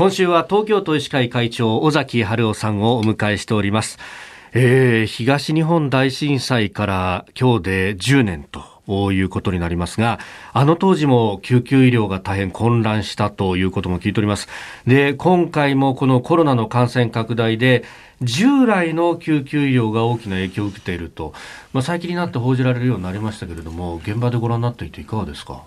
今週は東京都医師会会長尾崎春夫さんをお迎えしております、えー、東日本大震災から今日で10年ということになりますが、あの当時も救急医療が大変混乱したということも聞いております。で、今回もこのコロナの感染拡大で、従来の救急医療が大きな影響を受けていると、まあ、最近になって報じられるようになりましたけれども、現場でご覧になっていていかがですか？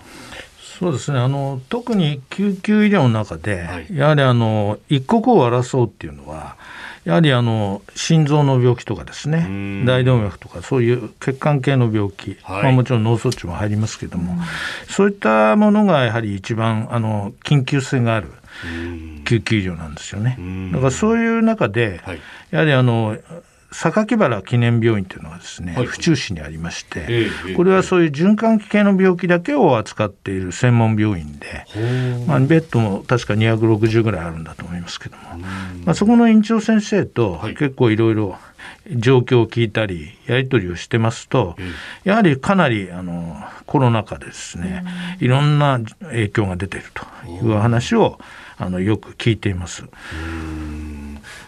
そうですね。あの特に救急医療の中で、はい、やはりあの一刻を争うっていうのはやはりあの心臓の病気とかですね大動脈とかそういう血管系の病気、はい、まあ、もちろん脳卒中も入りますけどもそういったものがやはり一番あの緊急性がある救急医療なんですよね。だからそういう中で、はい、やはりあの榊原記念病院というのはですね、はい、府中市にありまして、えー、これはそういう循環器系の病気だけを扱っている専門病院で、まあ、ベッドも確か260ぐらいあるんだと思いますけども、まあ、そこの院長先生と結構いろいろ状況を聞いたりやり取りをしてますと、やはりかなりあのコロナ禍でですねいろんな影響が出ているという話をあのよく聞いています。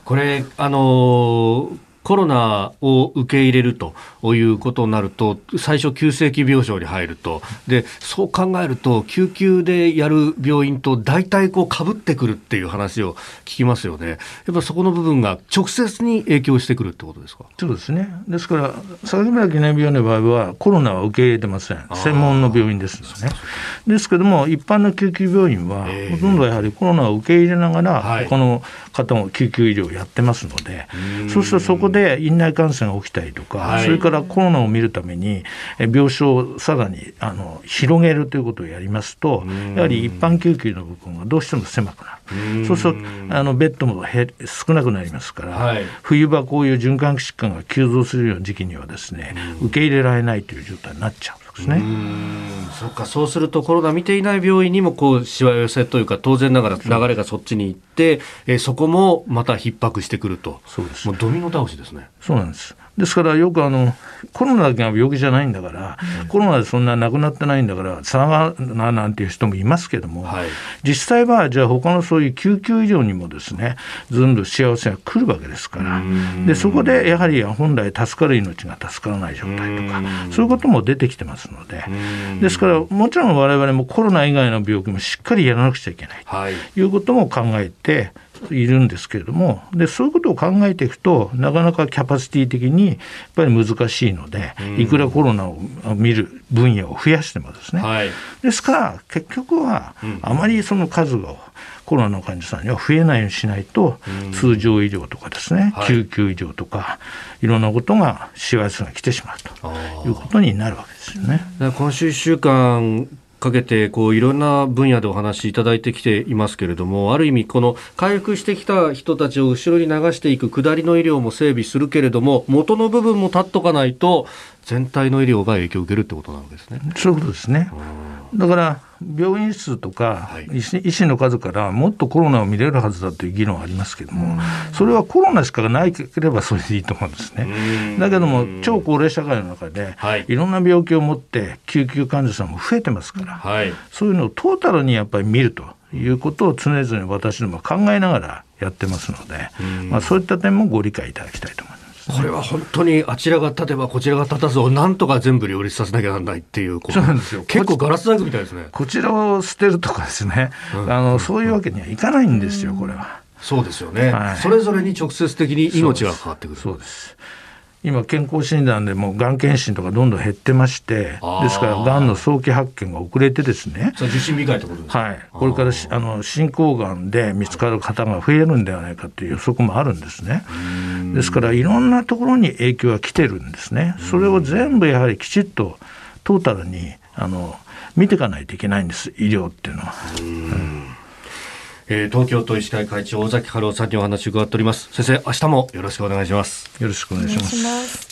これあのコロナを受け入れるということになると、最初、急性期病床に入ると、でそう考えると、救急でやる病院と大体こうかぶってくるっていう話を聞きますよね、やっぱそこの部分が直接に影響してくるってことですか？そうですね、ですから、相模原記念病院の場合は、コロナは受け入れてません、専門の病院ですのね。ですけども、一般の救急病院は、ほとんどやはりコロナを受け入れながら、他の方も救急医療をやってますので、そうするとそこで院内感染が起きたりとか、はい、それからコロナを見るために病床をさらにあの広げるということをやりますとやはり一般救急の部分がどうしても狭くなる。そうするとあのベッドも少なくなりますから、はい、冬場こういう循環器疾患が急増するような時期にはですね受け入れられないという状態になっちゃう。ですね。そっかそうするとコロナ見ていない病院にもこうしわ寄せというか当然ながら流れがそっちに行って、えー、そこもまた逼迫してくると。そうです。もうドミノ倒しですね。そうなんです。ですからよくあのコロナだけが病気じゃないんだから、うん、コロナでそんな亡くなってないんだから騒がななんていう人もいますけども、はい、実際はじゃあ他のそういう救急医療にもですねずんど幸せが来るわけですからでそこでやはり本来助かる命が助からない状態とかそういうことも出てきてますのでですからもちろん我々もコロナ以外の病気もしっかりやらなくちゃいけない、ということも考えているんですけれどもでそういうことを考えていくとなかなかキャパシティ的にやっぱり難しいので、いくらコロナを見る分野を増やしてもですね、はい、ですから結局はあまりその数がコロナの患者さんには増えないようにしないと、通常医療とかですね、救急医療とかいろんなことがしわ寄せが来てしまうということになるわけですよね。今週1週間かけてこういろんな分野でお話しいただいてきていますけれどもある意味この回復してきた人たちを後ろに流していく下りの医療も整備するけれども元の部分も立っとかないと全体の医療が影響を受けるってことなわけですね。そういうことですね。だから病院数とか医師,、医師の数からもっとコロナを見れるはずだという議論はありますけども、それはコロナしかないければそれでいいと思うんですね。だけども超高齢社会の中で、い、ろんな病気を持って救急患者さんも増えてますから、そういうのをトータルにやっぱり見るということを常々私ども考えながらやってますので、まあ、そういった点もご理解いただきたいと思います。これは本当にあちらが立てばこちらが立たずをなんとか全部両立させなきゃならないっていうそうなんですよ。結構ガラス細工みたいですね。こちらを捨てるとかですね、うん、あのそういうわけにはいかないんですよこれは。そうですよね、はい、それぞれに直接的に命が関わってくる。そうです今健康診断でもがん検診とかどんどん減ってましてですからがんの早期発見が遅れてですね。受診控えってことですはい。これからあの進行がんで見つかる方が増えるんではないかという予測もあるんですね。ですからいろんなところに影響が来てるんですね。それを全部やはりきちっとトータルにあの見ていかないといけないんです医療っていうのは。えー、東京都医師会会長尾崎春夫さんにお話を伺っております。先生明日もよろしくお願いします。よろしくお願いします